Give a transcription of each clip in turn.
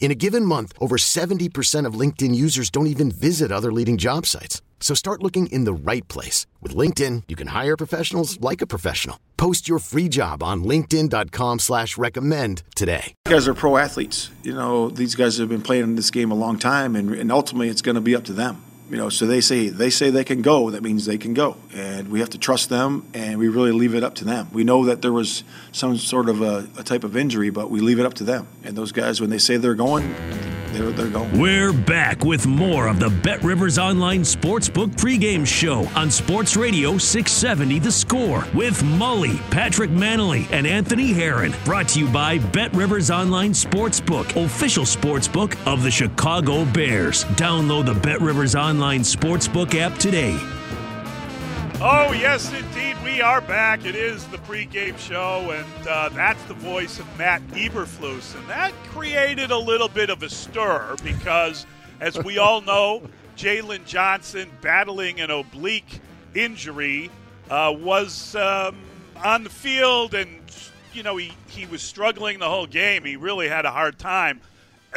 In a given month, over 70% of LinkedIn users don't even visit other leading job sites. So start looking in the right place. With LinkedIn, you can hire professionals like a professional. Post your free job on linkedin.com slash recommend today. You guys are pro athletes. You know, these guys have been playing this game a long time, and, and ultimately it's going to be up to them. You know, so they say they say they can go. That means they can go, and we have to trust them, and we really leave it up to them. We know that there was some sort of a, a type of injury, but we leave it up to them. And those guys, when they say they're going, they're, they're going. We're back with more of the Bet Rivers Online Sportsbook pregame show on Sports Radio 670 The Score with Mully, Patrick Mannelly, and Anthony Herron. Brought to you by Bet Rivers Online Sportsbook, official sportsbook of the Chicago Bears. Download the Bet Rivers Online Sportsbook app today. Oh, yes, indeed. We are back. It is the pregame show, and uh, that's the voice of Matt Eberflus. And that created a little bit of a stir because, as we all know, Jaylon Johnson battling an oblique injury uh, was um, on the field, and, you know, he, he was struggling the whole game. He really had a hard time.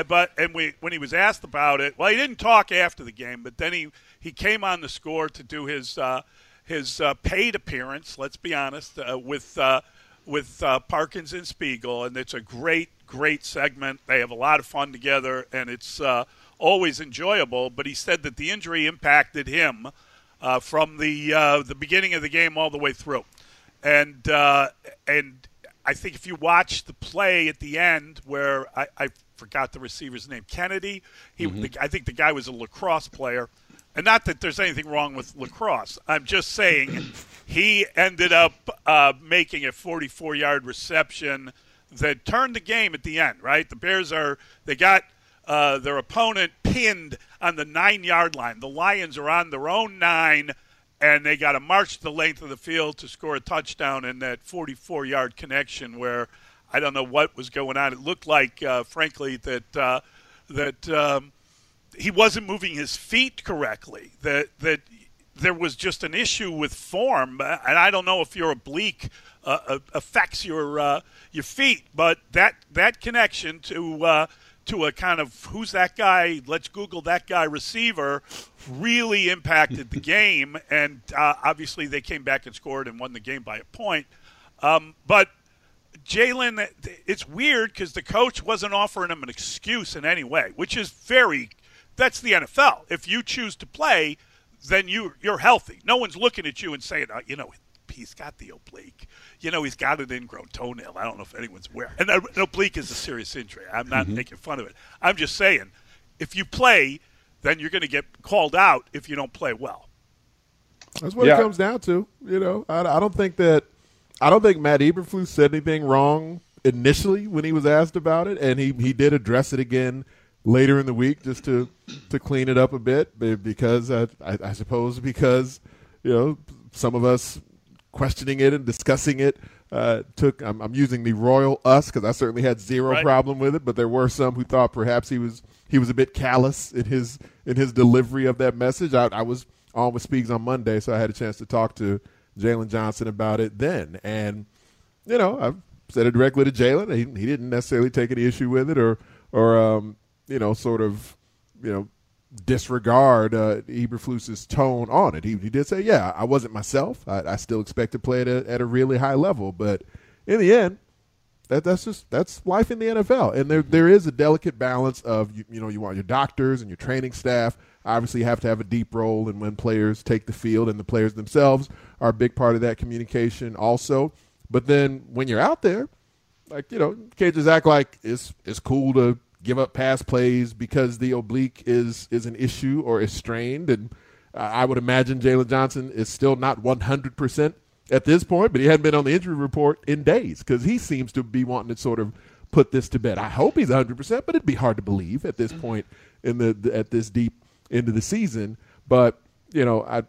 But and we, when he was asked about it, well, he didn't talk after the game, but then he, he came on the score to do his uh, his uh, paid appearance. Let's be honest, uh, with uh, with uh, Parkins and Spiegel, and it's a great great segment. They have a lot of fun together, and it's uh, always enjoyable. But he said that the injury impacted him from the the beginning of the game all the way through, and and I think if you watch the play at the end where I, I forgot the receiver's name, Kennedy. He, mm-hmm. the, I think the guy was a lacrosse player, and not that there's anything wrong with lacrosse. I'm just saying he ended up uh, making a 44-yard reception that turned the game at the end. Right, the Bears are they got. Uh, their opponent pinned on the nine yard line. The Lions are on their own nine, and they got to march the length of the field to score a touchdown in that 44 yard connection where I don't know what was going on. It looked like, uh, frankly, that uh, that um, he wasn't moving his feet correctly. That that there was just an issue with form, and I don't know if your oblique uh, uh affects your uh, your feet, but that that connection to uh, to a kind of who's that guy? Let's Google that guy receiver really impacted the game, and obviously they came back and scored and won the game by a point. Um, but Jaylon, it's weird because the coach wasn't offering him an excuse in any way, which is very. That's the NFL. If you choose to play, then you you're healthy. No one's looking at you and saying, oh, you know, he's got the oblique. You know, he's got an ingrown toenail. I don't know if anyone's aware. And an oblique is a serious injury. I'm not mm-hmm. making fun of it. I'm just saying, if you play, then you're going to get called out if you don't play well. That's what yeah. it comes down to. You know, I, I don't think that I don't think Matt Eberflus said anything wrong initially when he was asked about it, and he he did address it again later in the week just to to clean it up a bit because I, I, I suppose because you know some of us questioning it and discussing it uh, took I'm, I'm, using the royal us because I certainly had zero right. problem with it, but there were some who thought perhaps he was he was a bit callous in his in his delivery of that message. I, I was on with Speaks on Monday, so I had a chance to talk to Jaylon Johnson about it then. And, you know, I've said it directly to Jaylon. He, he didn't necessarily take any issue with it or, or um, you know, sort of, you know, disregard uh, Eberflus's tone on it. He, he did say, yeah, I wasn't myself. I, I still expect to play at a, at a really high level. But in the end, that, that's just that's life in the NFL, and there there is a delicate balance of you, you know you want your doctors and your training staff obviously have to have a deep role in when players take the field, and the players themselves are a big part of that communication also. But then when you're out there, like you know, can't just act like it's it's cool to give up pass plays because the oblique is is an issue or is strained. And I would imagine Jaylon Johnson is still not 100 percent at this point, but he hadn't been on the injury report in days because he seems to be wanting to sort of put this to bed. I hope he's 100 percent, but it'd be hard to believe at this point in the, the at this deep into the season. But you know, I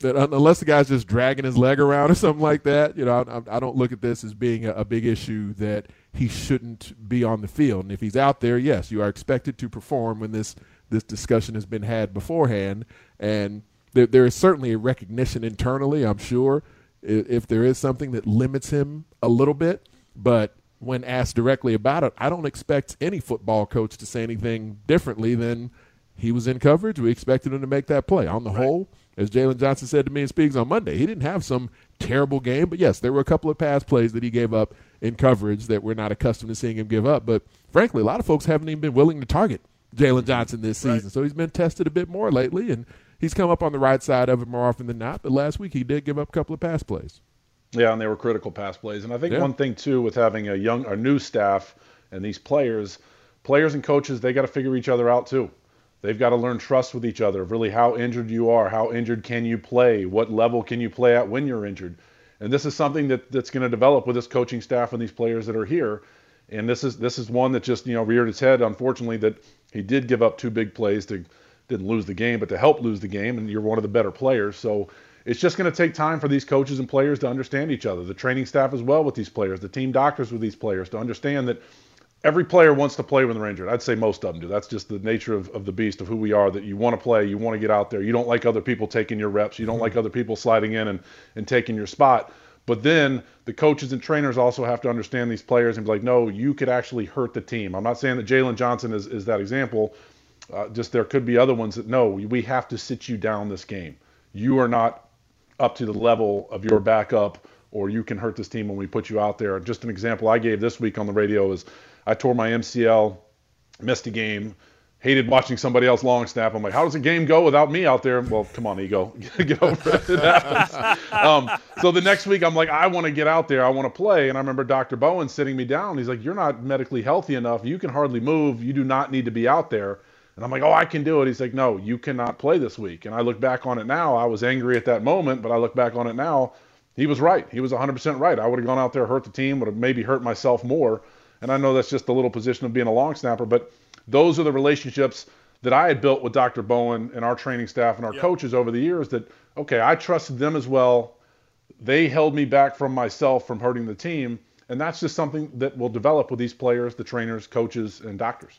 that unless the guy's just dragging his leg around or something like that, you know, I, I don't look at this as being a, a, big issue that he shouldn't be on the field. And if he's out there, yes, you are expected to perform when this this discussion has been had beforehand. And there, there is certainly a recognition internally, I'm sure, if, if there is something that limits him a little bit. But when asked directly about it, I don't expect any football coach to say anything differently than he was in coverage. We expected him to make that play. On the right. whole as Jaylon Johnson said to me in Speaks on Monday, he didn't have some terrible game, but yes, there were a couple of pass plays that he gave up in coverage that we're not accustomed to seeing him give up. But frankly, a lot of folks haven't even been willing to target Jaylon Johnson this season. Right. So he's been tested a bit more lately, and he's come up on the right side of it more often than not. But last week he did give up a couple of pass plays. Yeah, and they were critical pass plays. And I think yeah. one thing too with having a young, a new staff and these players, players and coaches, they got to figure each other out too. They've got to learn trust with each other, of really how injured you are, how injured can you play, what level can you play at when you're injured. And this is something that, that's going to develop with this coaching staff and these players that are here. And this is this is one that just you know reared its head. Unfortunately, that he did give up two big plays to didn't lose the game, but to help lose the game. And you're one of the better players, so it's just going to take time for these coaches and players to understand each other. The training staff as well with these players, the team doctors with these players to understand that every player wants to play when they're injured. I'd say most of them do. That's just the nature of, of the beast of who we are that you want to play, you want to get out there. You don't like other people taking your reps, you don't like other people sliding in and, and taking your spot. But then the coaches and trainers also have to understand these players and be like, no, you could actually hurt the team. I'm not saying that Jaylon Johnson is, is that example. Uh, just there could be other ones that no, we have to sit you down this game. You are not up to the level of your backup, or you can hurt this team when we put you out there. Just an example I gave this week on the radio is I tore my MCL, missed a game, hated watching somebody else long snap. I'm like, how does a game go without me out there? Well, come on, ego, get over it. it happens. Um, so the next week, I'm like, I want to get out there. I want to play. And I remember Dr. Bowen sitting me down. He's like, you're not medically healthy enough. You can hardly move. You do not need to be out there. And I'm like, oh, I can do it. He's like, no, you cannot play this week. And I look back on it now. I was angry at that moment, but I look back on it now. He was right. He was 100% right. I would have gone out there, hurt the team, would have maybe hurt myself more. And I know that's just a little position of being a long snapper, but those are the relationships that I had built with Dr. Bowen and our training staff and our yep. coaches over the years that, okay, I trusted them as well. They held me back from myself from hurting the team. And that's just something that will develop with these players, the trainers, coaches, and doctors.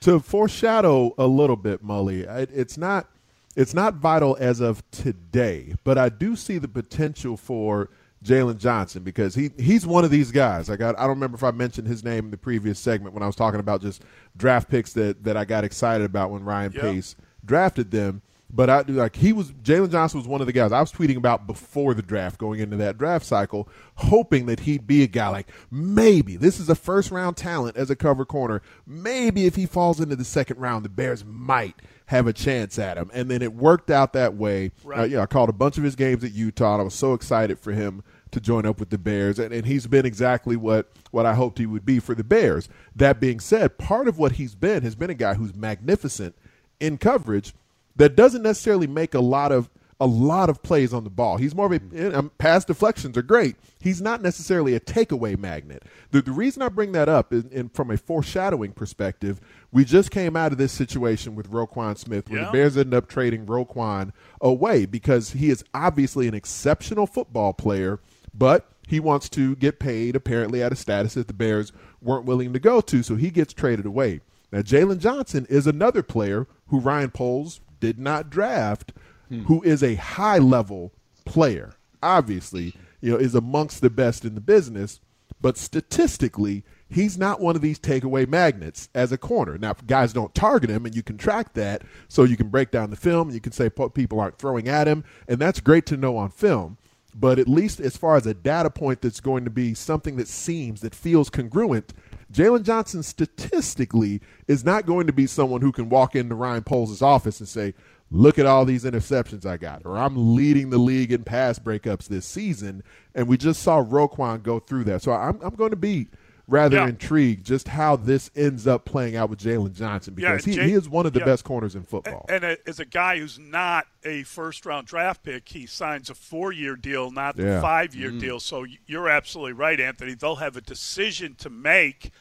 To foreshadow a little bit, Mully, it's not it's not vital as of today, but I do see the potential for – Jaylon Johnson because he he's one of these guys. I got I don't remember if I mentioned his name in the previous segment when I was talking about just draft picks that that I got excited about when Ryan yep. Pace drafted them. But I do like he was Jaylon Johnson was one of the guys I was tweeting about before the draft, going into that draft cycle, hoping that he'd be a guy like maybe this is a first round talent as a cover corner. Maybe if he falls into the second round, the Bears might have a chance at him. And then it worked out that way. Right. Uh, yeah, I called a bunch of his games at Utah. I was so excited for him to join up with the Bears, and, and he's been exactly what what I hoped he would be for the Bears. That being said, part of what he's been has been a guy who's magnificent in coverage that doesn't necessarily make a lot of a lot of plays on the ball. He's more of a um, pass deflections are great. He's not necessarily a takeaway magnet. The, the reason I bring that up is in, from a foreshadowing perspective. We just came out of this situation with Roquan Smith where yeah. the Bears ended up trading Roquan away because he is obviously an exceptional football player, but he wants to get paid apparently at a status that the Bears weren't willing to go to, so he gets traded away. Now, Jaylon Johnson is another player who Ryan Poles did not draft – hmm. who is a high level player, obviously, you know, is amongst the best in the business, but statistically, he's not one of these takeaway magnets as a corner. Now, guys don't target him, and you can track that, so you can break down the film, and you can say people aren't throwing at him, and that's great to know on film. But at least as far as a data point that's going to be something that seems, that feels congruent, Jaylon Johnson statistically is not going to be someone who can walk into Ryan Poles' office and say, look at all these interceptions I got, or I'm leading the league in pass breakups this season. And we just saw Roquan go through that. So I'm, I'm going to be rather yeah. intrigued just how this ends up playing out with Jaylon Johnson because yeah, Jay, he, he, is one of the yeah. best corners in football. And, and as a guy who's not a first round draft pick, he signs a four year deal, not the five year mm. deal. So you're absolutely right, Anthony. They'll have a decision to make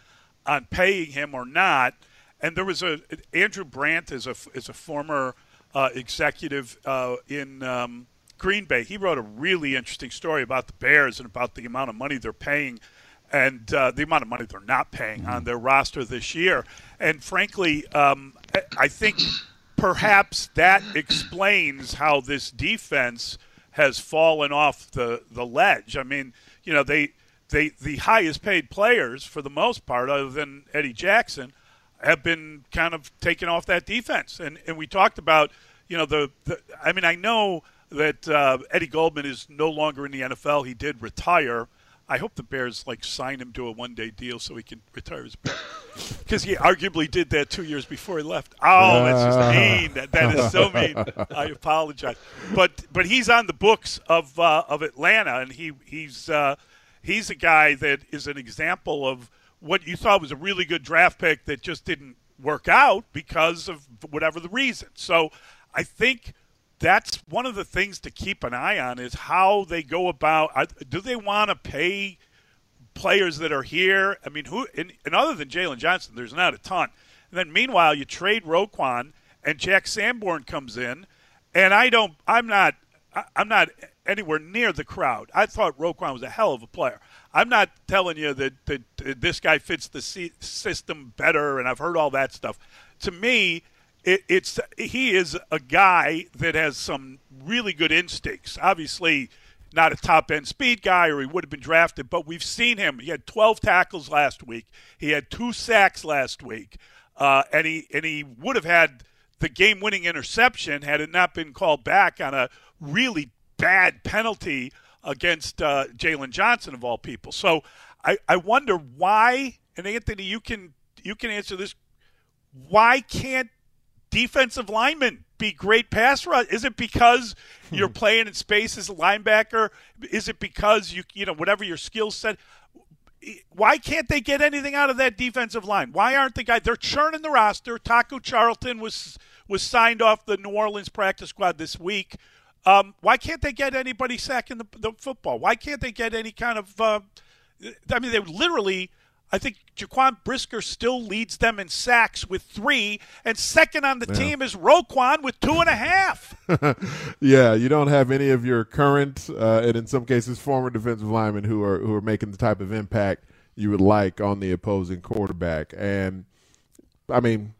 on paying him or not. And there was a Andrew Brandt is a is a former uh, executive uh, in um, Green Bay. He wrote a really interesting story about the Bears and about the amount of money they're paying and uh, the amount of money they're not paying mm-hmm. on their roster this year. And frankly, um, I think perhaps that explains how this defense has fallen off the, the ledge. I mean, you know, they they the highest paid players for the most part, other than Eddie Jackson, have been kind of taken off that defense. And and we talked about, you know, the, the I mean, I know that uh, Eddie Goldman is no longer in the NFL. He did retire. I hope the Bears like sign him to a one-day deal so he can retire his because he arguably did that two years before he left. Oh, that's just mean. That, that is so mean. I apologize, but but he's on the books of uh, of Atlanta, and he he's uh, he's a guy that is an example of what you thought was a really good draft pick that just didn't work out because of whatever the reason. So I think that's one of the things to keep an eye on is how they go about. Do they want to pay players that are here? I mean, who and, and other than Jaylon Johnson, there's not a ton. And then meanwhile, you trade Roquan and Jack Sanborn comes in, and I don't. I'm not. I'm not anywhere near the crowd. I thought Roquan was a hell of a player. I'm not telling you that, that, that this guy fits the system better, and I've heard all that stuff. To me, it, it's he is a guy that has some really good instincts. Obviously, not a top end speed guy, or he would have been drafted. But we've seen him. He had 12 tackles last week. He had two sacks last week, uh, and he and he would have had the game winning interception had it not been called back on a really bad penalty against uh, Jaylon Johnson of all people. So I, I wonder why. And Anthony, you can you can answer this. Why can't defensive linemen be great pass rush? Is it because you're playing in space as a linebacker? Is it because you you know whatever your skill set? Why can't they get anything out of that defensive line? Why aren't the guys? They're churning the roster. Taco Charlton was was signed off the New Orleans practice squad this week. Um, why can't they get anybody sacking the, the, football? Why can't they get any kind of? Uh, I mean, they literally I think Jaquan Brisker still leads them in sacks with three, and second on the yeah. team is Roquan with two and a half. yeah, you don't have any of your current uh, and in some cases former defensive linemen who are who are making the type of impact you would like on the opposing quarterback. And I mean,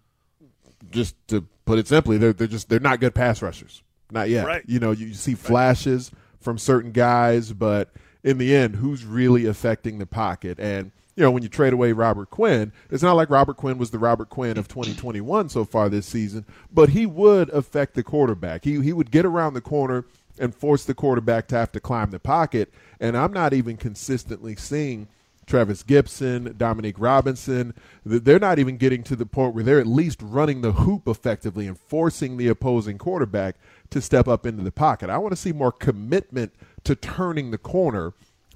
just to put it simply, they're they're just they're not good pass rushers, not yet. Right. You know, you see flashes right. from certain guys, but in the end, who's really affecting the pocket and you know, when you trade away Robert Quinn, it's not like Robert Quinn was the Robert Quinn of 2021 so far this season, but he would affect the quarterback. He he would get around the corner and force the quarterback to have to climb the pocket. And I'm not even consistently seeing Trevis Gipson, Dominique Robinson. They're not even getting to the point where they're at least running the hoop effectively and forcing the opposing quarterback to step up into the pocket. I want to see more commitment to turning the corner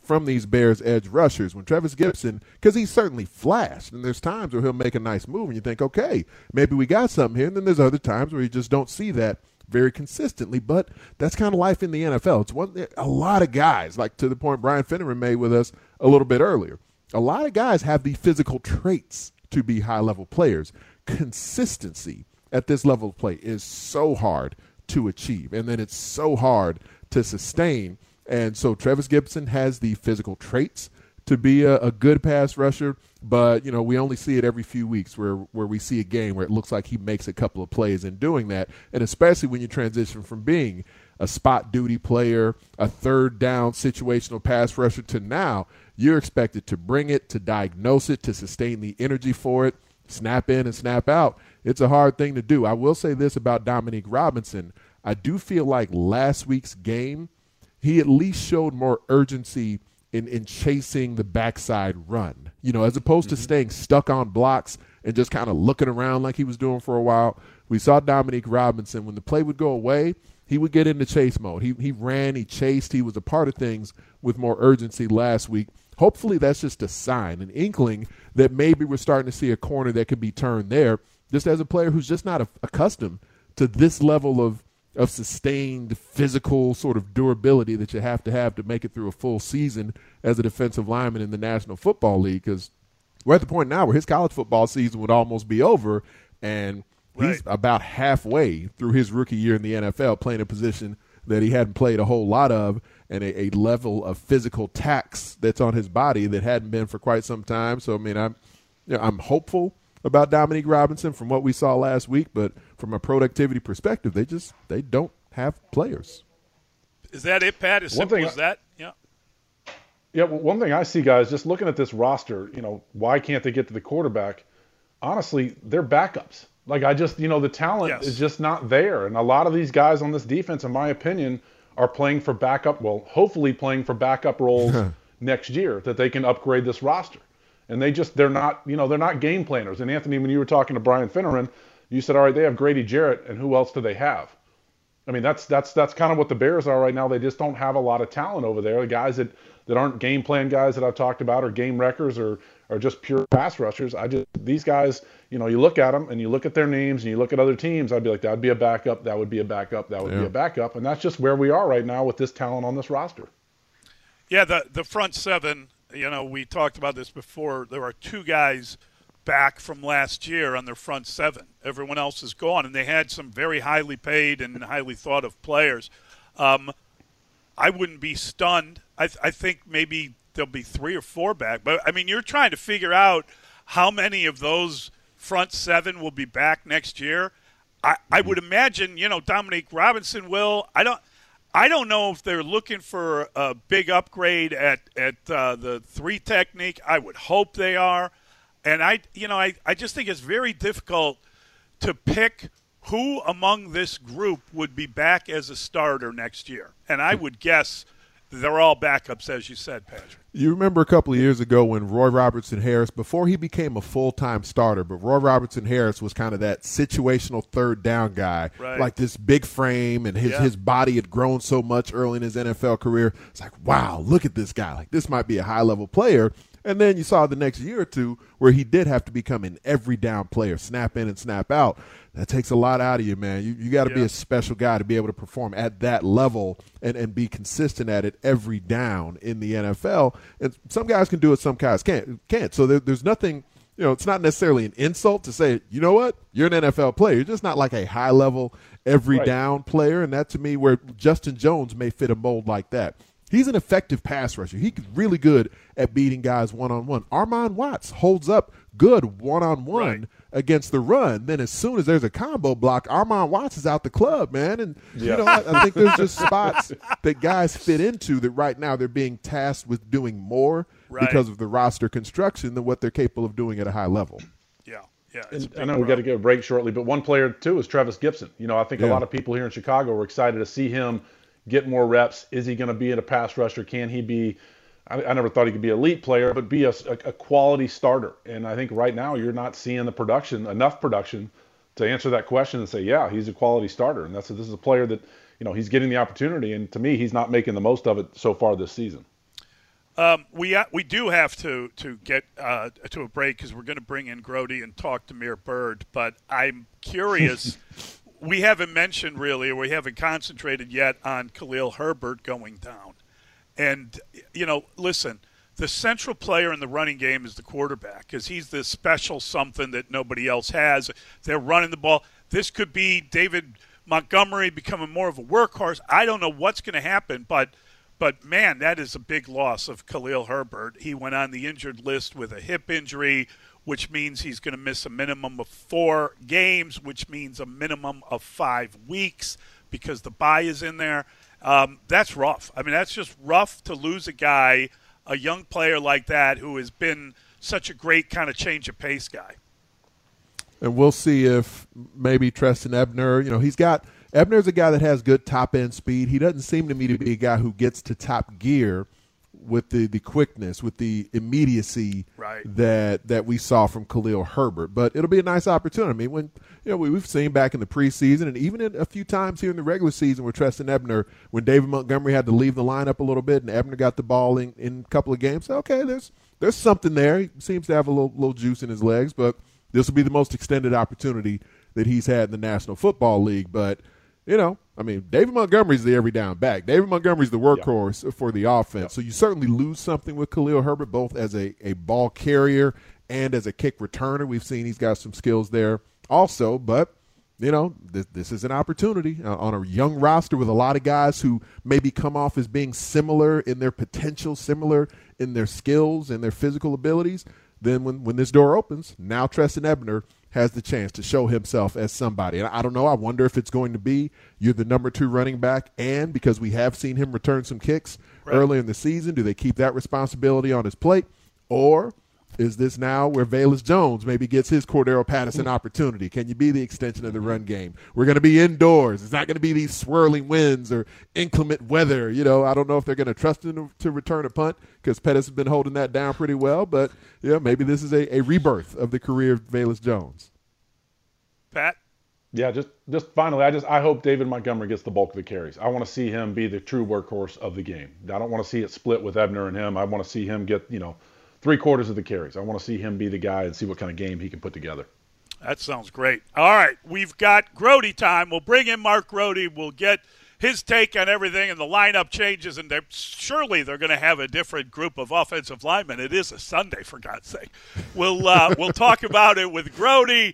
from these Bears edge rushers. When Trevis Gipson, because he certainly flashed, and there's times where he'll make a nice move, and you think, okay, maybe we got something here. And then there's other times where you just don't see that very consistently. But that's kind of life in the NFL. It's one a lot of guys, like to the point Brian Finneran made with us a little bit earlier. A lot of guys have the physical traits to be high level players. Consistency at this level of play is so hard to achieve, and then it's so hard to sustain and so Trevis Gipson has the physical traits to be a, a, good pass rusher, but you know we only see it every few weeks where where we see a game where it looks like he makes a couple of plays in doing that, and especially when you transition from being a spot duty player, a third down situational pass rusher to now you're expected to bring it, to diagnose it, to sustain the energy for it, snap in and snap out. It's a hard thing to do. I will say this about Dominique Robinson. I do feel like last week's game he at least showed more urgency in, in chasing the backside run, you know, as opposed mm-hmm. to staying stuck on blocks and just kind of looking around like he was doing for a while. We saw Dominique Robinson when the play would go away, he would get into chase mode. He he ran, he chased, he was a part of things with more urgency last week. Hopefully that's just a sign, an inkling that maybe we're starting to see a corner that could be turned there. Just as a player who's just not a, accustomed to this level of of sustained physical sort of durability that you have to have to make it through a full season as a defensive lineman in the National Football League. Because we're at the point now where his college football season would almost be over, and right. he's about halfway through his rookie year in the NFL, playing a position that he hadn't played a whole lot of, and a, a level of physical tax that's on his body that hadn't been for quite some time. So I mean, I'm you know, I'm hopeful about Dominique Robinson from what we saw last week, but from a productivity perspective, they just they don't have players. Is that it, Pat? As simple as that? Yeah. Yeah. Well, one thing I see, guys, just looking at this roster, you know, why can't they get to the quarterback? Honestly, they're backups. Like I just, you know, the talent yes. is just not there, and a lot of these guys on this defense, in my opinion, are playing for backup. Well, hopefully playing for backup roles next year that they can upgrade this roster and they just they're not you know they're not game planners. And Anthony, when you were talking to Brian Finneran, you said, all right, they have Grady Jarrett, and who else do they have? I mean, that's that's that's kind of what the Bears are right now. They just don't have a lot of talent over there. The guys that that aren't game plan guys that I've talked about, or game wreckers, or are just pure pass rushers. I just these guys, you know, you look at them and you look at their names and you look at other teams. I'd be like, that would be a backup. That would be a backup. That would yeah. be a backup. And that's just where we are right now with this talent on this roster. Yeah, the the front seven you know, we talked about this before. There are two guys back from last year on their front seven. Everyone else is gone, and they had some very highly paid and highly thought of players. Um, I wouldn't be stunned. I, th- I think maybe there'll be three or four back. But I mean, you're trying to figure out how many of those front seven will be back next year. I, I would imagine, you know, Dominique Robinson will. I don't. I don't know if they're looking for a big upgrade at at uh, the three technique. I would hope they are, and I you know I, I just think it's very difficult to pick who among this group would be back as a starter next year, and I hmm. would guess they're all backups, as you said, Patrick. You remember a couple of years ago when Roy Robertson Harris, before he became a full time starter, but Roy Robertson Harris was kind of that situational third down guy, right. like this big frame, and his, yeah. his body had grown so much early in his NFL career. It's like, wow, look at this guy. Like, this might be a high level player. And then you saw the next year or two where he did have to become an every down player, snap in and snap out. That takes a lot out of you, man. You, you got to yeah. be a special guy to be able to perform at that level and, and be consistent at it every down in the NFL. And some guys can do it, some guys can't. Can't. So there, there's nothing. You know, it's not necessarily an insult to say, you know what, you're an NFL player. You're just not like a high level every right. down player. And that to me, where Justin Jones may fit a mold like that. He's an effective pass rusher. He's really good at beating guys one on one. Armon Watts holds up good one on one against the run. Then as soon as there's a combo block, Armon Watts is out the club, man. And yeah. you know, I, I think there's just spots that guys fit into that right now they're being tasked with doing more right. because of the roster construction than what they're capable of doing at a high level. Yeah. Yeah, I know we got to get a break shortly, but one player too is Trevis Gipson. You know, I think yeah. a lot of people here in Chicago were excited to see him get more reps. Is he going to be in a pass rusher? Can he be? I, I, never thought he could be a elite player, but be a, a, quality starter. And I think right now you're not seeing the production, enough production, to answer that question and say, yeah, he's a quality starter. And that's this is a player that you know he's getting the opportunity, and to me, he's not making the most of it so far this season. Um, we uh, we do have to to get uh, to a break because we're going to bring in Grote and talk to Mir Bird. But I'm curious we haven't mentioned really, or we haven't concentrated yet on Khalil Herbert going down. And, you know, listen, the central player in the running game is the quarterback because he's the special something that nobody else has. They're running the ball. This could be David Montgomery becoming more of a workhorse. I don't know what's going to happen, but but man, that is a big loss of Khalil Herbert. He went on the injured list with a hip injury which means he's going to miss a minimum of four games, which means a minimum of five weeks because the bye is in there. Um, that's rough. I mean, that's just rough to lose a guy, a young player like that, who has been such a great kind of change of pace guy. And we'll see if maybe Trestan Ebner, you know, he's got Ebner's a guy that has good top end speed. He doesn't seem to me to be a guy who gets to top gear with the, the quickness, with the immediacy right. that that we saw from Khalil Herbert. But it'll be a nice opportunity. I mean, when you know we, have seen back in the preseason and even in a few times here in the regular season with Trestan Ebner, when David Montgomery had to leave the lineup a little bit and Ebner got the ball in, in a couple of games. Okay, there's there's something there. He seems to have a little little juice in his legs, but this will be the most extended opportunity that he's had in the National Football League. But you know, I mean, David Montgomery's the every down back. David Montgomery's the workhorse yeah. for the offense. Yeah. So you certainly lose something with Khalil Herbert, both as a, a ball carrier and as a kick returner. We've seen he's got some skills there also, but you know, this, this is an opportunity uh, on a young roster with a lot of guys who maybe come off as being similar in their potential, similar in their skills and their physical abilities. Then when, when this door opens, now Trestan Ebner – has the chance to show himself as somebody. And I don't know. I wonder if it's going to be you're the number two running back, and because we have seen him return some kicks right. early in the season, do they keep that responsibility on his plate? Or is this now where Velus Jones maybe gets his Cordarrelle Patterson opportunity? Can you be the extension of the run game? We're going to be indoors. It's not going to be these swirling winds or inclement weather. You know, I don't know if they're going to trust him to return a punt because Pettis has been holding that down pretty well. But yeah, maybe this is a, a rebirth of the career of Velus Jones. Pat. Yeah, just just finally, I just I hope David Montgomery gets the bulk of the carries. I want to see him be the true workhorse of the game. I don't want to see it split with Ebner and him. I want to see him get you know three quarters of the carries. I want to see him be the guy and see what kind of game he can put together. That sounds great. All right, we've got Grote time. We'll bring in Mark Grote. We'll get his take on everything, and the lineup changes, and they're, surely they're going to have a different group of offensive linemen. It is a Sunday, for God's sake. We'll uh, we'll talk about it with Grote.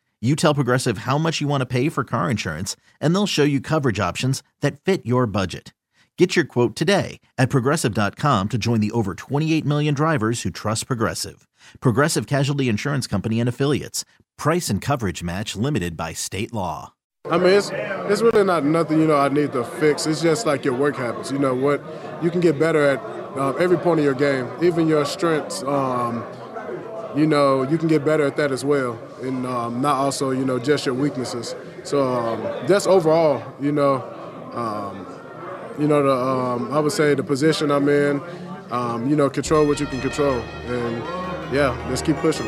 You tell Progressive how much you want to pay for car insurance, and they'll show you coverage options that fit your budget. Get your quote today at progressive.com to join the over 28 million drivers who trust Progressive. Progressive Casualty Insurance Company and Affiliates. Price and coverage match limited by state law. I mean, it's, it's really not nothing, you know, I need to fix. It's just like your work habits. You know, what you can get better at uh, every point of your game, even your strengths. Um, you know, you can get better at that as well, and um, not also, you know, just your weaknesses. So um, just overall, you know, um, you know, the, um, I would say the position I'm in, um, you know, control what you can control. And yeah, let's keep pushing.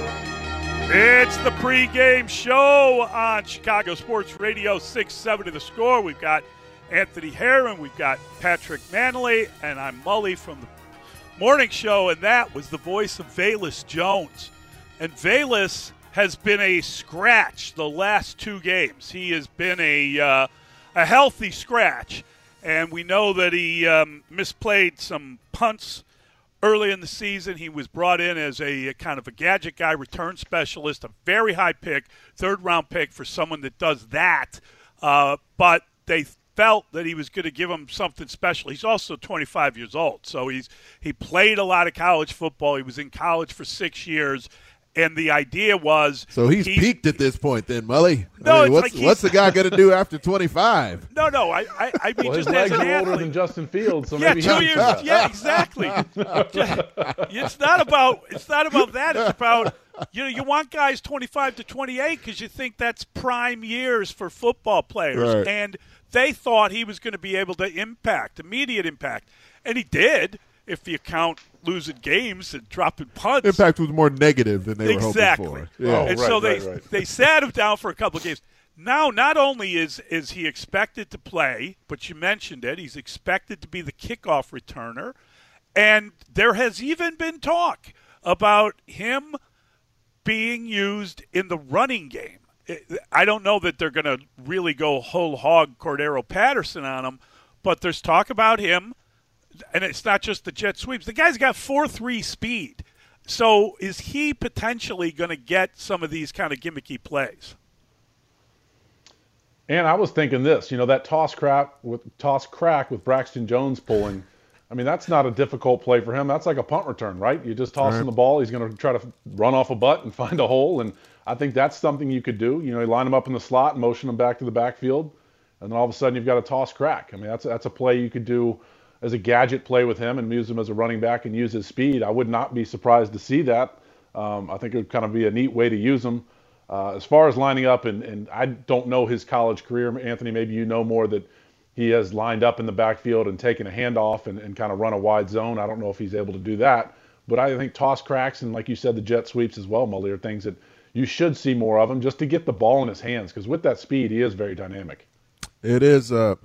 It's the pregame show on Chicago Sports Radio six seven 670 The Score. We've got Anthony Herron, we've got Patrick Mannelly, and I'm Mully from the morning show, and that was the voice of Velus Jones. And Velus has been a scratch the last two games. He has been a uh, a healthy scratch and we know that he um, misplayed some punts early in the season. He was brought in as a, a, kind of a gadget guy, return specialist, a very high pick, third round pick for someone that does that. Uh, but they felt that he was going to give him something special. He's also 25 years old, so he's he played a lot of college football. He was in college for six years, and the idea was so he's, he's peaked at this point. Then Mully, no, I mean, what's, like what's the guy going to do after twenty five? No, no, I, I, I mean, well, just his legs are athlete, older than Justin Fields, so yeah, maybe two years. Yeah, exactly. it's not about it's not about that. It's about you know you want guys twenty five to twenty eight because you think that's prime years for football players, right. and they thought he was going to be able to impact, immediate impact. And he did, if you count losing games and dropping punts. Impact was more negative than they exactly. were hoping for. Yeah. Oh, and right, so they, right, right. they sat him down for a couple of games. Now, not only is, is he expected to play, but you mentioned it, he's expected to be the kickoff returner. And there has even been talk about him being used in the running game. I don't know that they're going to really go whole hog Cordarrelle Patterson on him, but there's talk about him, and it's not just the jet sweeps. The guy's got 4 3 speed. So is he potentially going to get some of these kind of gimmicky plays? And I was thinking this, you know, that toss crack with toss crack with Braxton Jones pulling. I mean, that's not a difficult play for him. That's like a punt return, right? You just toss right. him the ball. He's going to try to run off a butt and find a hole. And I think that's something you could do. You know, you line them up in the slot, and motion them back to the backfield, and then all of a sudden you've got a toss crack. I mean, that's that's a play you could do as a gadget play with him and use him as a running back and use his speed. I would not be surprised to see that. Um, I think it would kind of be a neat way to use him. Uh, as far as lining up, and, and I don't know his college career, Anthony, maybe you know more that he has lined up in the backfield and taken a handoff and, and kind of run a wide zone. I don't know if he's able to do that. But I think toss cracks and, like you said, the jet sweeps as well, Mully, are things that you should see more of him just to get the ball in his hands because with that speed, he is very dynamic. It is. Uh,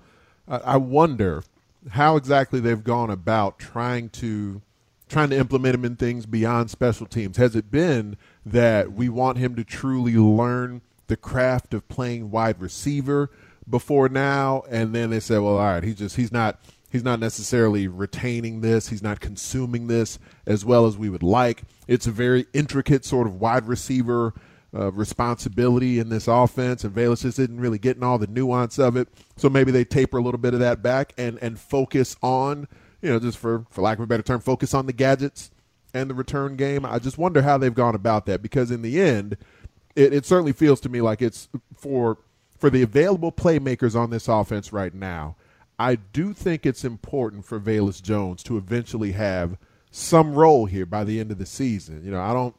I wonder how exactly they've gone about trying to trying to implement him in things beyond special teams. Has it been that we want him to truly learn the craft of playing wide receiver before now, and then they said, well, all right, he's just he's not he's not necessarily retaining this, he's not consuming this as well as we would like. It's a very intricate sort of wide receiver uh, responsibility in this offense, and Velus just isn't really getting all the nuance of it. So maybe they taper a little bit of that back and and focus on, you know, just for for lack of a better term, focus on the gadgets and the return game. I just wonder how they've gone about that because in the end, it, it certainly feels to me like it's for for the available playmakers on this offense right now. I do think it's important for Velus Jones to eventually have some role here by the end of the season. You know, I don't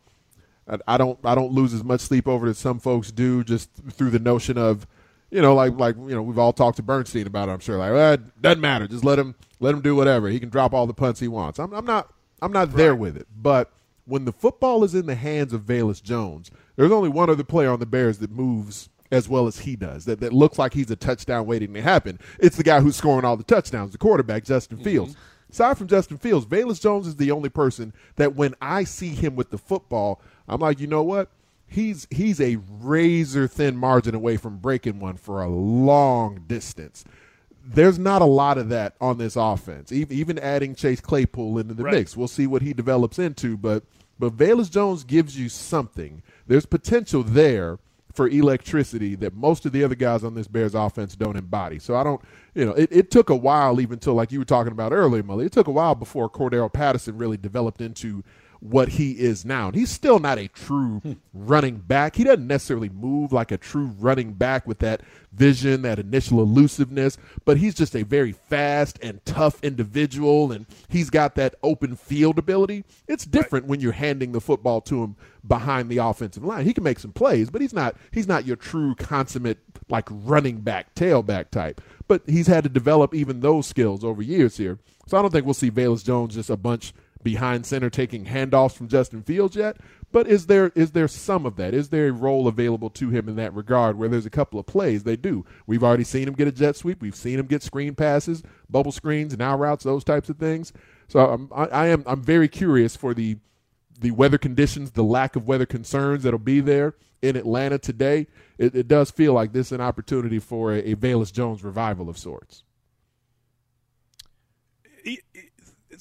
I don't I don't lose as much sleep over it as some folks do just through the notion of you know like like you know we've all talked to Bernstein about it I'm sure. Like well, it doesn't matter. Just let him let him do whatever. He can drop all the punts he wants. I'm, I'm not I'm not there with it. But when the football is in the hands of Velus Jones there's only one other player on the Bears that moves as well as he does that, that looks like he's a touchdown waiting to happen it's the guy who's scoring all the touchdowns the quarterback Justin mm-hmm. Fields aside from Justin Fields Velus Jones is the only person that when I see him with the football I'm like, you know what? He's he's a razor thin margin away from breaking one for a long distance. There's not a lot of that on this offense. Even adding Chase Claypool into the right. mix, we'll see what he develops into. But but Velus Jones gives you something. There's potential there for electricity that most of the other guys on this Bears offense don't embody. So I don't, you know, it, it took a while even till like you were talking about earlier, Mully. It took a while before Cordarrelle Patterson really developed into what he is now. And he's still not a true hmm. running back. He doesn't necessarily move like a true running back with that vision, that initial elusiveness, but he's just a very fast and tough individual and he's got that open field ability. It's different right. when you're handing the football to him behind the offensive line. He can make some plays, but he's not he's not your true consummate like running back, tailback type. But he's had to develop even those skills over years here. So I don't think we'll see Velus Jones just a bunch behind center taking handoffs from Justin Fields yet, but is there is there some of that? Is there a role available to him in that regard where there's a couple of plays they do? We've already seen him get a jet sweep. We've seen him get screen passes, bubble screens, now routes, those types of things. So I'm, I, I am I'm very curious for the the weather conditions, the lack of weather concerns that'll be there in Atlanta today. It, it does feel like this is an opportunity for a, a Velus Jones revival of sorts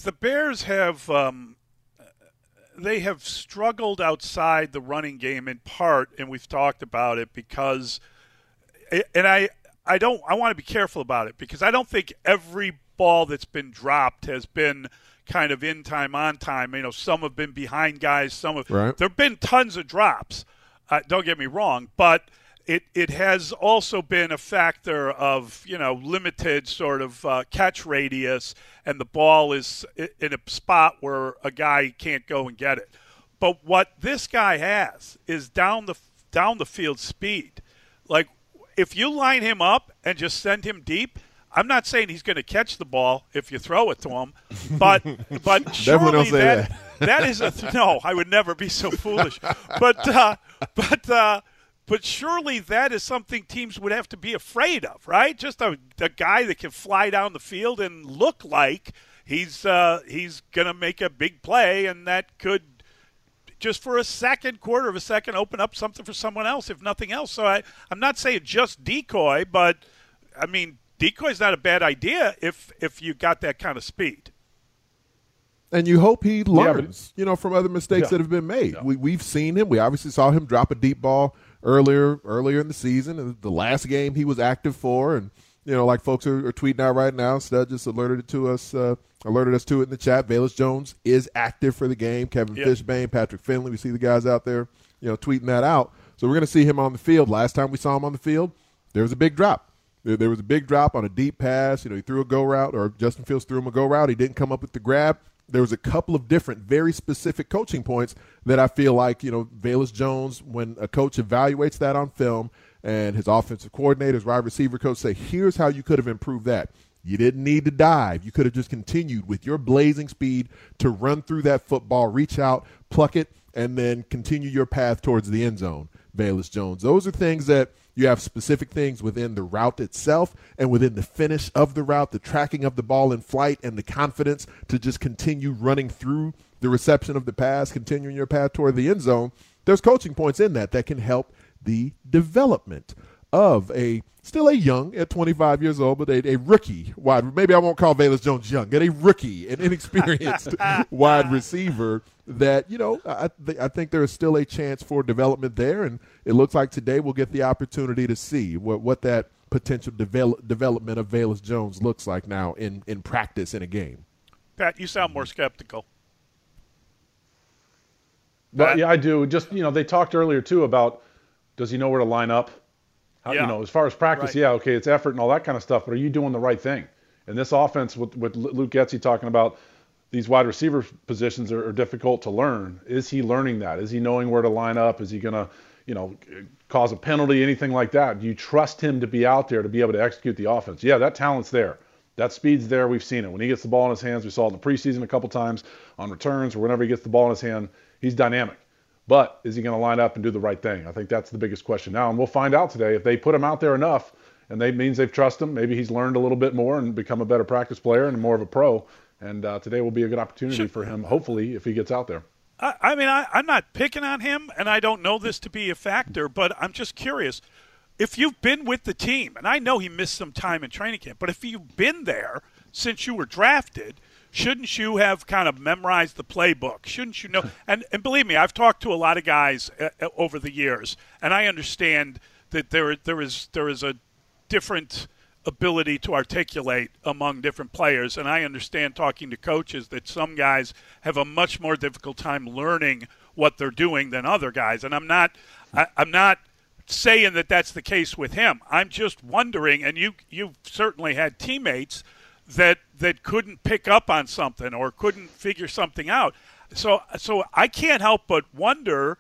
the Bears have um, they have struggled outside the running game in part, and we've talked about it because, and I I don't I want to be careful about it because I don't think every ball that's been dropped has been kind of in time on time. You know, some have been behind guys, some have right. there've been tons of drops. Uh, don't get me wrong, but it, it has also been a factor of you know limited sort of uh, catch radius, and the ball is in a spot where a guy can't go and get it. But what this guy has is down the down the field speed. Like if you line him up and just send him deep, I'm not saying he's going to catch the ball if you throw it to him, but but surely that, that that is a th- no. I would never be so foolish. But uh, but uh, but surely that is something teams would have to be afraid of, right? Just a, a guy that can fly down the field and look like he's uh, he's going to make a big play, and that could just for a second, quarter of a second, open up something for someone else, if nothing else. So I, I'm not saying just decoy, but I mean decoy's not a bad idea if if you got that kind of speed. And you hope he learns, yeah, but, you know, from other mistakes yeah. that have been made. Yeah. We we've seen him. We obviously saw him drop a deep ball earlier earlier in the season. The last game he was active for, and you know, like folks are, are tweeting out right now. Stud just alerted it to us, uh, alerted us to it in the chat. Velus Jones is active for the game. Kevin yep. Fishbain, Patrick Finley. We see the guys out there, you know, tweeting that out. So we're going to see him on the field. Last time we saw him on the field, there was a big drop. There, there was a big drop on a deep pass. You know, he threw a go route, or Justin Fields threw him a go route. He didn't come up with the grab there was a couple of different, very specific coaching points that I feel like, you know, Velus Jones, when a coach evaluates that on film and his offensive coordinators, wide receiver coach say, here's how you could have improved that. You didn't need to dive. You could have just continued with your blazing speed to run through that football, reach out, pluck it, and then continue your path towards the end zone, Velus Jones. Those are things that – you have specific things within the route itself and within the finish of the route, the tracking of the ball in flight, and the confidence to just continue running through the reception of the pass, continuing your path toward the end zone. There's coaching points in that that can help the development of a still a young at 25 years old, but a, a rookie wide. Maybe I won't call Velus Jones young, but a rookie, an inexperienced wide receiver. That you know, I, th- I think there is still a chance for development there, and it looks like today we'll get the opportunity to see what what that potential develop, development of Velus Jones looks like now in in practice in a game. Pat, you sound more skeptical. Well, yeah, I do. Just you know, they talked earlier too about does he know where to line up? Uh, How, yeah. You know, as far as practice, right. yeah, okay, it's effort and all that kind of stuff, but are you doing the right thing? And this offense, with, with Luke Getsy talking about these wide receiver positions are, are, difficult to learn. Is he learning that? Is he knowing where to line up? Is he going to, you know, cause a penalty, anything like that? Do you trust him to be out there to be able to execute the offense? Yeah, that talent's there. That speed's there. We've seen it. When he gets the ball in his hands, we saw it in the preseason a couple times on returns or whenever he gets the ball in his hand, he's dynamic. But is he going to line up and do the right thing? I think that's the biggest question now. And we'll find out today if they put him out there enough and that means they've trusted him. Maybe he's learned a little bit more and become a better practice player and more of a pro. And uh, today will be a good opportunity for him, hopefully, if he gets out there. I, I mean, I, I'm not picking on him, and I don't know this to be a factor, but I'm just curious. If you've been with the team, and I know he missed some time in training camp, but if you've been there since you were drafted – shouldn't you have kind of memorized the playbook? Shouldn't you know? And, and believe me, I've talked to a lot of guys uh, uh, over the years, and I understand that there there is there is a different ability to articulate among different players, and I understand talking to coaches that some guys have a much more difficult time learning what they're doing than other guys, and I'm not I, I'm not saying that that's the case with him. I'm just wondering, and you you've certainly had teammates that that couldn't pick up on something or couldn't figure something out. So so I can't help but wonder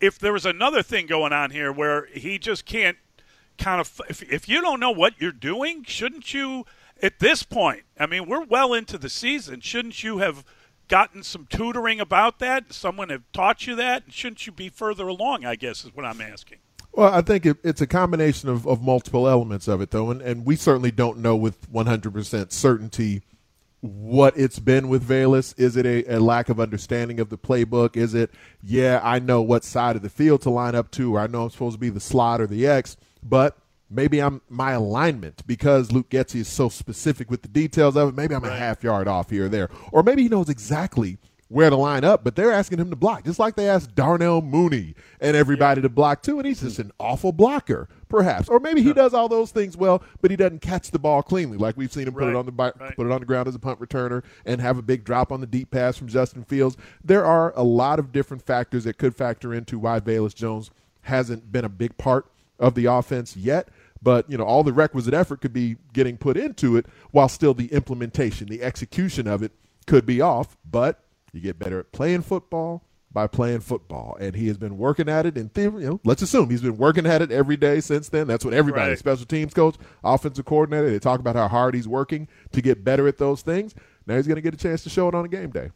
if there was another thing going on here where he just can't kind of if, if you don't know what you're doing, shouldn't you at this point? I mean, we're well into the season. Shouldn't you have gotten some tutoring about that? Someone have taught you that? Shouldn't you be further along, I guess is what I'm asking. Well, I think it, it's a combination of, of multiple elements of it, though, and, and we certainly don't know with 100% certainty what it's been with Velus. Is it a, a, lack of understanding of the playbook? Is it, yeah, I know what side of the field to line up to, or I know I'm supposed to be the slot or the X, but maybe I'm my alignment because Luke Getsy is so specific with the details of it. Maybe I'm right. a half yard off here or there, or maybe he knows exactly – where to line up, but they're asking him to block, just like they asked Darnell Mooney and everybody yeah. to block too. And he's just an awful blocker, perhaps, or maybe he does all those things well, but he doesn't catch the ball cleanly, like we've seen him right. put it on the right. put it on the ground as a punt returner and have a big drop on the deep pass from Justin Fields. There are a lot of different factors that could factor into why Velus Jones hasn't been a big part of the offense yet but you know all the requisite effort could be getting put into it while still the implementation the execution of it could be off but you get better at playing football. by playing football, and he has been working at it. In theory, you know, let's assume he's been working at it every day since then. That's what everybody, right. special teams coach, offensive coordinator, they talk about how hard he's working to get better at those things. Now he's going to get a chance to show it on a game day.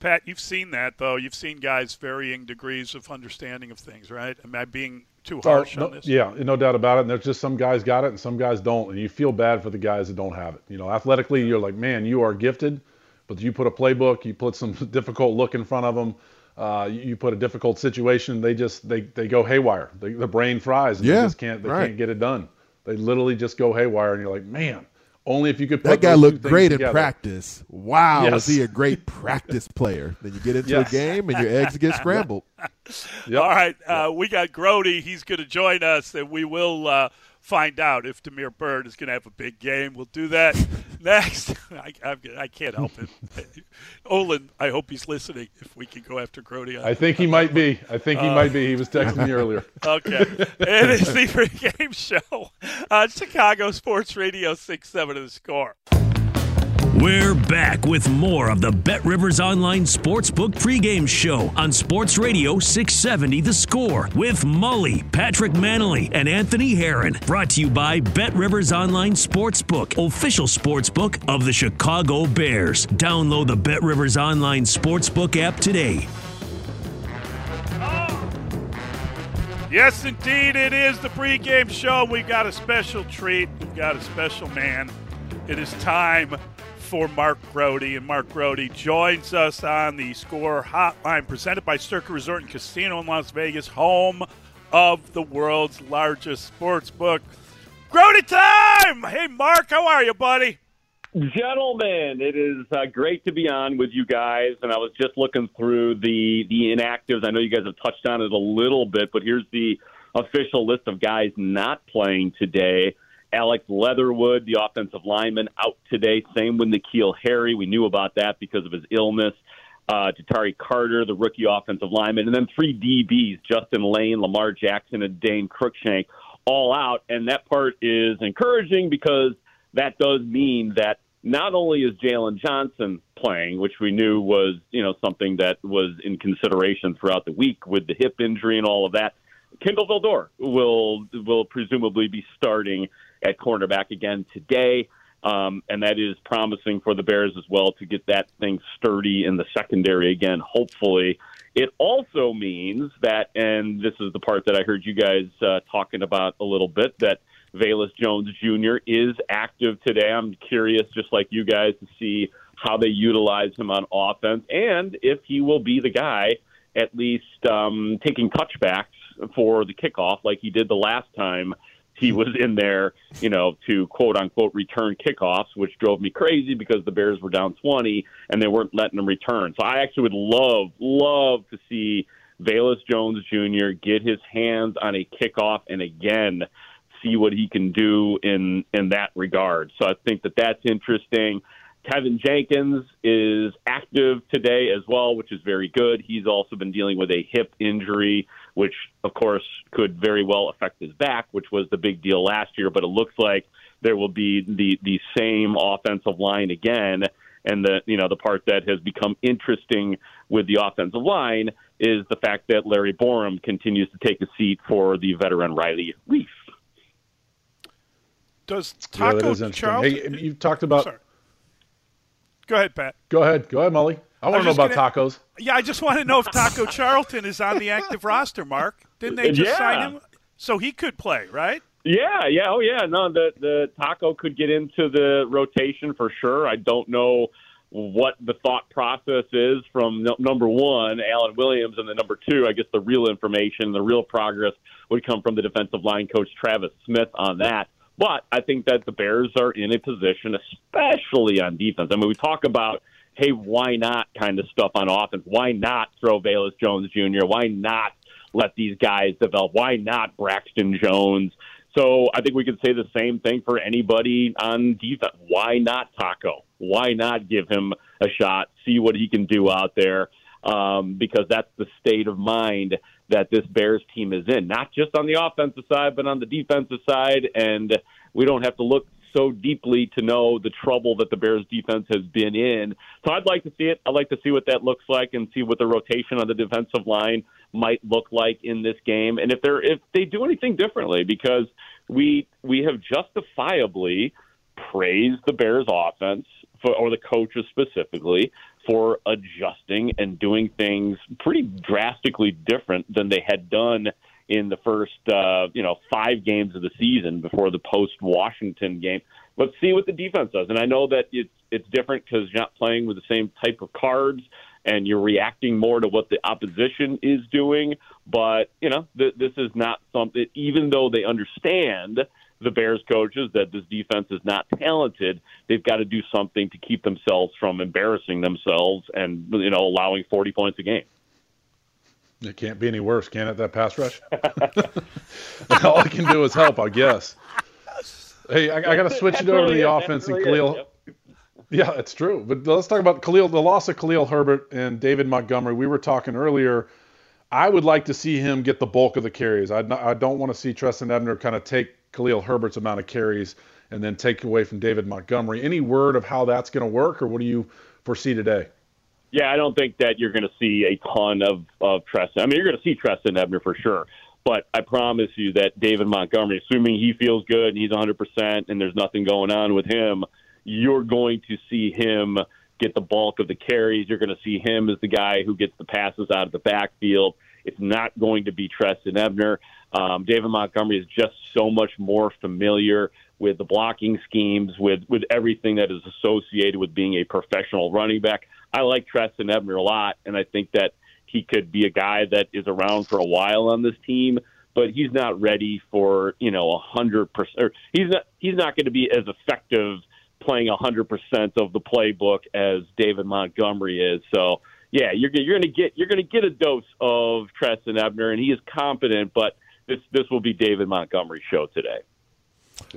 Pat, you've seen that though. You've seen guys varying degrees of understanding of things, right? Am I being too oh, harsh no, on this? Yeah, no doubt about it. And there's just some guys got it and some guys don't, and you feel bad for the guys that don't have it. You know, athletically, you're like, man, you are gifted, but you put a playbook, you put some difficult look in front of them. Uh, you put a difficult situation, they just they, they go haywire. They, the brain fries, and yeah, they just can't they right. can't get it done. They literally just go haywire, and you're like, man, only if you could. that guy looked great in practice. Wow, yes. was he a great practice player? Then you get into yes. a game and your eggs get scrambled. Yep. All right, uh, we got Grote. He's going to join us, and we will uh, find out if Damiere Byrd is going to have a big game. We'll do that next. I, I, I, can't help it. Olin, I hope he's listening. If we can go after Grote, I think he might be. I think he uh, might be. He was texting me earlier. Okay, it is the pregame show on Chicago Sports Radio six seven of the score. We're back with more of the Bet Rivers Online Sportsbook pregame show on Sports Radio 670 The Score with Mully, Patrick Mannelly, and Anthony Herron. Brought to you by Bet Rivers Online Sportsbook, official sportsbook of the Chicago Bears. Download the Bet Rivers Online Sportsbook app today. Yes, indeed, it is the pregame show. We've got a special treat. We've got a special man. It is time for Mark Grote, And Mark Grote joins us on the score hotline presented by Circa Resort and Casino in Las Vegas, home of the world's largest sports book. Grote time! Hey, Mark, how are you, buddy? Gentlemen, it is uh, great to be on with you guys. And I was just looking through the the inactives. I know you guys have touched on it a little bit, but here's the official list of guys not playing today. Alex Leatherwood, the offensive lineman, out today. Same with N'Keal Harry. We knew about that because of his illness. Uh, Ja'Tyre Carter, the rookie offensive lineman, and then three DBs, Justin Layne, Lamar Jackson, and Dane Cruikshank, all out. And that part is encouraging because that does mean that not only is Jaylon Johnson playing, which we knew was, you know, something that was in consideration throughout the week with the hip injury and all of that, Kindle Vildor will will presumably be starting at cornerback again today. Um, and that is promising for the Bears as well to get that thing sturdy in the secondary again, hopefully. It also means that, and this is the part that I heard you guys uh, talking about a little bit, that Velus Jones Jr. is active today. I'm curious, just like you guys, to see how they utilize him on offense and if he will be the guy at least um, taking touchbacks for the kickoff like he did the last time he was in there, you know, to quote unquote return kickoffs, which drove me crazy because the Bears were down 20 and they weren't letting them return. So I actually would love, love to see Velus Jones Jr. get his hands on a kickoff and again see what he can do in in that regard. So I think that that's interesting. Teven Jenkins is active today as well, which is very good. He's also been dealing with a hip injury, which, of course, could very well affect his back, which was the big deal last year. But it looks like there will be the, the same offensive line again. And the you know the part that has become interesting with the offensive line is the fact that Larry Borom continues to take a seat for the veteran Riley Reiff. Does Taco yeah, Charles? Hey, you talked about. Go ahead, Pat. Go ahead. Go ahead, Mully. I want to know about gonna, tacos. Yeah, I just want to know if Taco Charlton is on the active roster, Mark. Didn't they just yeah. sign him? So he could play, right? Yeah, yeah, oh yeah. No, the the Taco could get into the rotation for sure. I don't know what the thought process is from no, number one, Alan Williams, and the number two, I guess the real information, the real progress would come from the defensive line coach Travis Smith on that. But I think that the Bears are in a position, especially on defense. I mean, we talk about, hey, why not kind of stuff on offense? Why not throw Velus Jones Jr.? Why not let these guys develop? Why not Braxton Jones? So I think we could say the same thing for anybody on defense. Why not Taco? Why not give him a shot, see what he can do out there? Um, because that's the state of mind that this Bears team is in, not just on the offensive side, but on the defensive side. And we don't have to look so deeply to know the trouble that the Bears defense has been in. So I'd like to see it. I'd like to see what that looks like and see what the rotation on the defensive line might look like in this game, and if they're if they do anything differently, because we we have justifiably praised the Bears offense for, or the coaches specifically for adjusting and doing things pretty drastically different than they had done in the first uh, you know five games of the season before the post Washington game. Let's see what the defense does. And I know that it's it's different because you're not playing with the same type of cards and you're reacting more to what the opposition is doing. But you know th- this is not something. Even though they understand the Bears coaches that this defense is not talented, they've got to do something to keep themselves from embarrassing themselves and you know allowing 40 points a game. It can't be any worse, can it? That pass rush. All I can do is help, I guess. Hey, I, I got to switch it over to the offense and Khalil. Yep. Yeah, it's true. But let's talk about Khalil, the loss of Khalil Herbert and David Montgomery. We were talking earlier. I would like to see him get the bulk of the carries. I, I don't want to see Trestan Ebner kind of take Khalil Herbert's amount of carries and then take away from David Montgomery. Any word of how that's going to work, or what do you foresee today? Yeah, I don't think that you're going to see a ton of of Trestan. I mean, you're going to see Trestan Ebner for sure, but I promise you that David Montgomery, assuming he feels good and he's 100 percent and there's nothing going on with him, you're going to see him get the bulk of the carries. You're going to see him as the guy who gets the passes out of the backfield. It's not going to be Trestan Ebner. Um, David Montgomery is just so much more familiar with the blocking schemes, with with everything that is associated with being a professional running back. I like Trestan Ebner a lot, and I think that he could be a guy that is around for a while on this team. But he's not ready for you know a hundred percent. He's not he's not going to be as effective playing a hundred percent of the playbook as David Montgomery is. So yeah, you're you're going to get you're going to get a dose of Trestan Ebner, and he is competent, but this this will be David Montgomery's show today.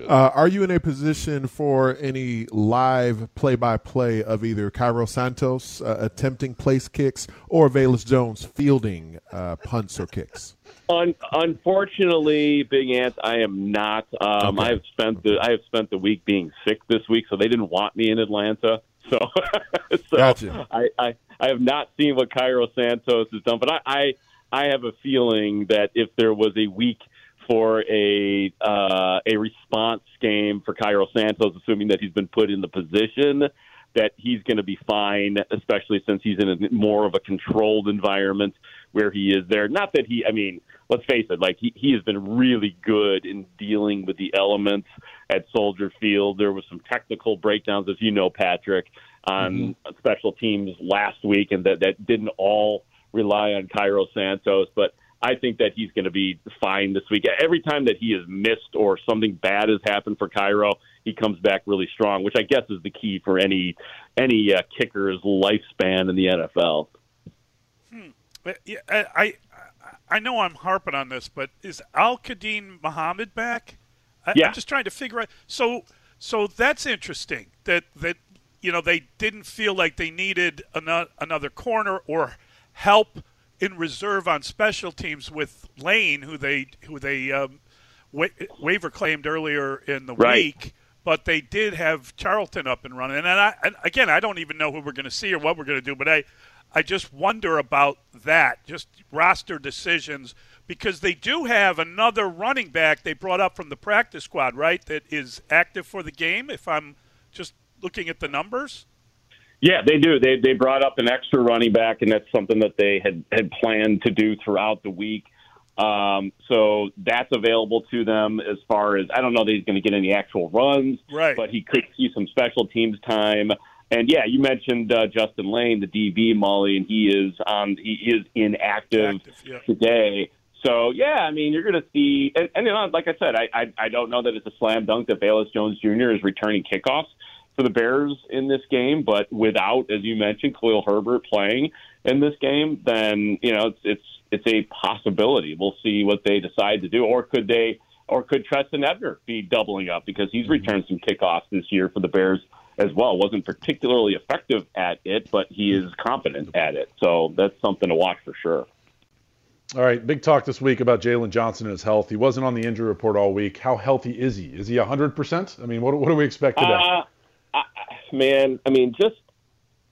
Uh, are you in a position for any live play-by-play of either Cairo Santos uh, attempting place kicks or Velus Jones fielding uh, punts or kicks? Un- unfortunately, Big Ant, I am not. Um, okay. I have spent the I have spent the week being sick this week, so they didn't want me in Atlanta. So, so gotcha. I, I I have not seen what Cairo Santos has done, but I, I I have a feeling that if there was a week for a uh, a response game for Cairo Santos, assuming that he's been put in the position that he's going to be fine, especially since he's in a more of a controlled environment where he is there. Not that he, I mean, let's face it, like he, he has been really good in dealing with the elements at Soldier Field. There was some technical breakdowns, as you know, Patrick, on mm-hmm. special teams last week, and that that didn't all rely on Cairo Santos, but I think that he's going to be fine this week. Every time that he is missed or something bad has happened for Cairo, he comes back really strong, which I guess is the key for any any uh, kicker's lifespan in the NFL. Hmm. Yeah, I I know I'm harping on this, but is Al Quadin Muhammad back? I, yeah. I'm just trying to figure out. So so that's interesting that that you know they didn't feel like they needed another, another corner or help in reserve on special teams with Layne, who they who they um, wa- waiver claimed earlier in the right. week. But they did have Charlton up and running, and, I, and again, I don't even know who we're going to see or what we're going to do. But I, I just wonder about that, just roster decisions, because they do have another running back they brought up from the practice squad, right? That is active for the game. If I'm just looking at the numbers. Yeah, they do. They they brought up an extra running back, and that's something that they had had planned to do throughout the week. Um, so that's available to them as far as I don't know that he's going to get any actual runs, right? But he could see some special teams time. And yeah, you mentioned uh, Justin Layne, the DB Mully, and he is on. He is inactive Active, yeah. today. So yeah, I mean, you're going to see, and, and you know, like I said, I, I I don't know that it's a slam dunk that Velus Jones Jr. is returning kickoffs for the Bears in this game, but without, as you mentioned, Khalil Herbert playing in this game, then you know it's it's it's a possibility. We'll see what they decide to do, or could they, or could Trestan Ebner be doubling up because he's mm-hmm. returned some kickoffs this year for the Bears as well. wasn't particularly effective at it, but he is competent at it. So that's something to watch for sure. All right, big talk this week about Jaylon Johnson and his health. He wasn't on the injury report all week. How healthy is he? Is he 100%? I mean, what, what do we expect today? Uh, I, man, I mean, just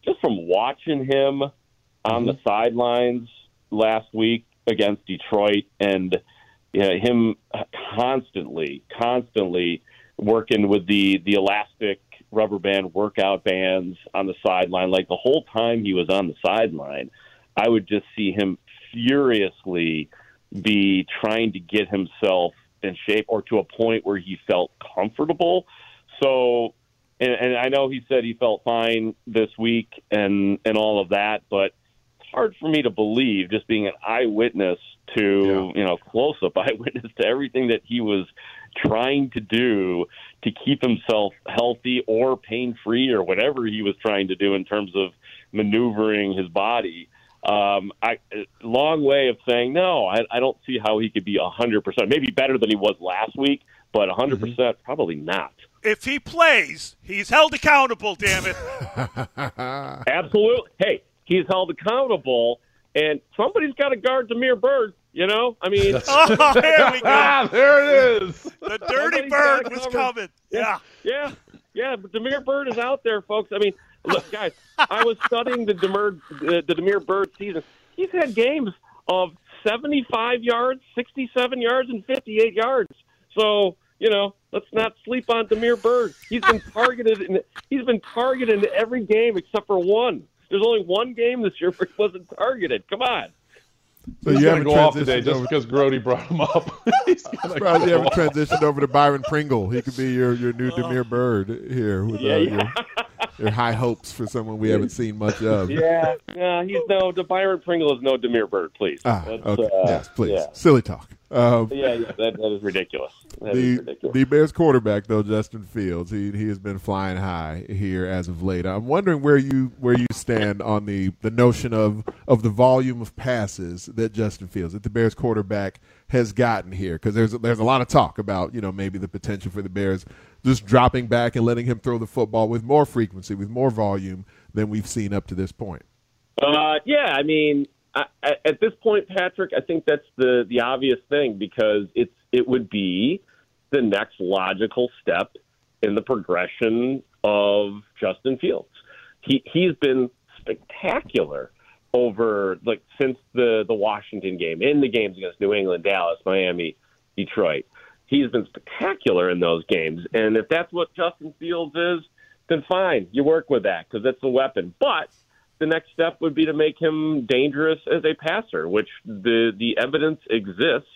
just from watching him on mm-hmm. the sidelines last week against Detroit and you know, him constantly, constantly working with the, the elastic rubber band workout bands on the sideline. Like the whole time he was on the sideline, I would just see him furiously be trying to get himself in shape or to a point where he felt comfortable. So, and, and I know he said he felt fine this week and and all of that, but it's hard for me to believe just being an eyewitness to yeah. you know close up eyewitness to everything that he was trying to do to keep himself healthy or pain free or whatever he was trying to do in terms of maneuvering his body um, I long way of saying no. I, I don't see how he could be a hundred percent. Maybe better than he was last week, but a 100 percent mm-hmm. probably not. If he plays, he's held accountable. Damn it! Absolutely. Hey, he's held accountable, and somebody's got to guard Damiere Byrd. You know, I mean, oh, there we go. ah, there it is. The dirty bird was coming. Yeah, yeah, yeah. But Damiere Byrd is out there, folks. I mean, Look, guys, I was studying the Damiere, uh, the Damiere Byrd season. He's had games of 75 yards, 67 yards, and 58 yards. So, you know, let's not sleep on Damiere Byrd. He's been targeted in he's been targeted in every game except for one. There's only one game this year where he wasn't targeted. Come on. So He's you haven't go off today just because Grote brought him up. He's Surprised you haven't transitioned over to Byron Pringle. He could be your, your new Damiere Byrd here with yeah, uh, yeah. Your, your, high hopes for someone we haven't seen much of. Yeah, yeah. He's no the Byron Pringle is no Damiere Byrd. Please. Ah, okay. Uh, yes, please. Yeah. Silly talk. Um, yeah, yeah, that, that is ridiculous. That the, is ridiculous. The Bears quarterback though, Justin Fields, he he has been flying high here as of late. I'm wondering where you where you stand on the the notion of of the volume of passes that Justin Fields, that the Bears quarterback has gotten here, because there's there's a lot of talk about you know maybe the potential for the Bears just dropping back and letting him throw the football with more frequency, with more volume than we've seen up to this point. Uh, yeah, I mean, I, at this point, Patrick, I think that's the the obvious thing because it's it would be the next logical step in the progression of Justin Fields. He he's been spectacular over like since the the Washington game, in the games against New England, Dallas, Miami, Detroit. He's been spectacular in those games, and if that's what Justin Fields is, then fine, you work with that because it's a weapon. But the next step would be to make him dangerous as a passer, which the the evidence exists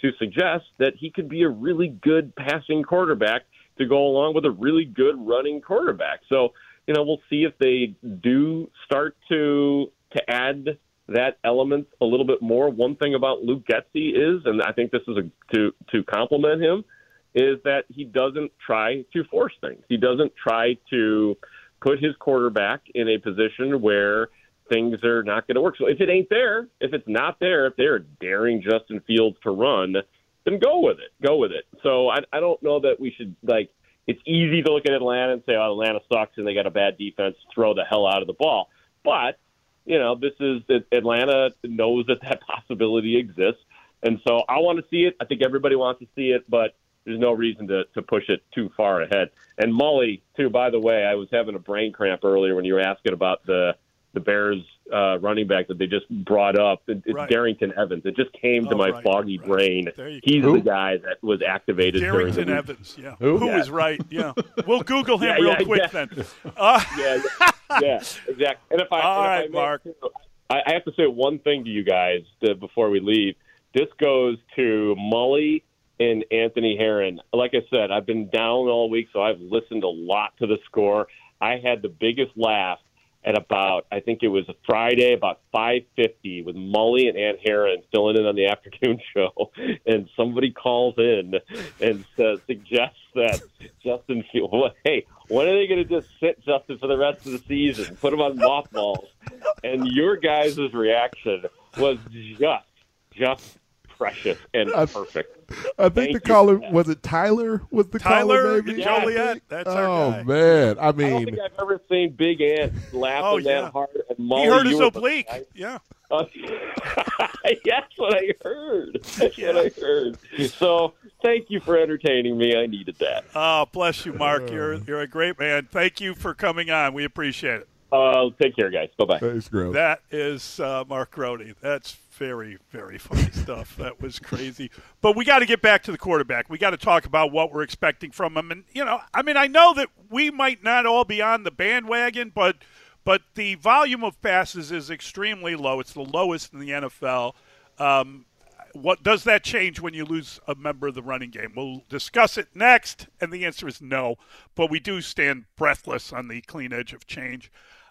to suggest that he could be a really good passing quarterback to go along with a really good running quarterback. So, you know, we'll see if they do start to to add that element a little bit more. One thing about Luke Getsy is, and I think this is a, to to compliment him, is that he doesn't try to force things. He doesn't try to put his quarterback in a position where things are not going to work. So if it ain't there, if it's not there, if they're daring Justin Fields to run, then go with it. Go with it. So I, I don't know that we should like. It's easy to look at Atlanta and say, "Oh, Atlanta sucks and they got a bad defense. Throw the hell out of the ball." But you know, this is Atlanta knows that that possibility exists, and so I want to see it. I think everybody wants to see it, but there's no reason to, to push it too far ahead. And Mully, too, by the way, I was having a brain cramp earlier when you were asking about the the Bears uh, running back that they just brought up. It, it's right. Darrynton Evans. It just came to oh, my right, foggy right. brain. He's go. the guy that was activated Darrynton during the Evans, yeah. Who? Who yeah. is right? Yeah. We'll Google him yeah, real yeah, quick yeah. then. Uh, yeah, yeah, exactly. And if I, All and right, if I Mark. I, I have to say one thing to you guys to, before we leave. This goes to Mully and Anthony Herron. Like I said, I've been down all week, so I've listened a lot to the score. I had the biggest laugh at about I think it was a Friday about five fifty with Mully and Ant Herron filling in on the afternoon show, and somebody calls in and says suggests that Justin Fields. Well, hey, when are they going to just sit Justin for the rest of the season? Put him on mothballs. And your guys' reaction was just just precious and I, perfect. I think Thank the caller was it Tyler was the Tyler caller maybe Joliet. That's oh guy. man, I mean, I don't think I've ever seen Big Ant laughing oh, yeah. that hard. And Mully, he heard his oblique. Yeah. Uh, that's what I heard. That's yeah. what I heard. So thank you for entertaining me. I needed that. Oh, bless you, Mark. You're you're a great man. Thank you for coming on. We appreciate it. Uh, take care, guys. Bye bye. Thanks, Grote. That is uh, Mark Grote. That's very, very funny stuff. That was crazy. But we got to get back to the quarterback. We got to talk about what we're expecting from him. And you know, I mean, I know that we might not all be on the bandwagon, but but the volume of passes is extremely low. It's the lowest in the NFL. Um, what does that change when you lose a member of the running game? We'll discuss it next, and the answer is no. But we do stand breathless on the clean edge of change.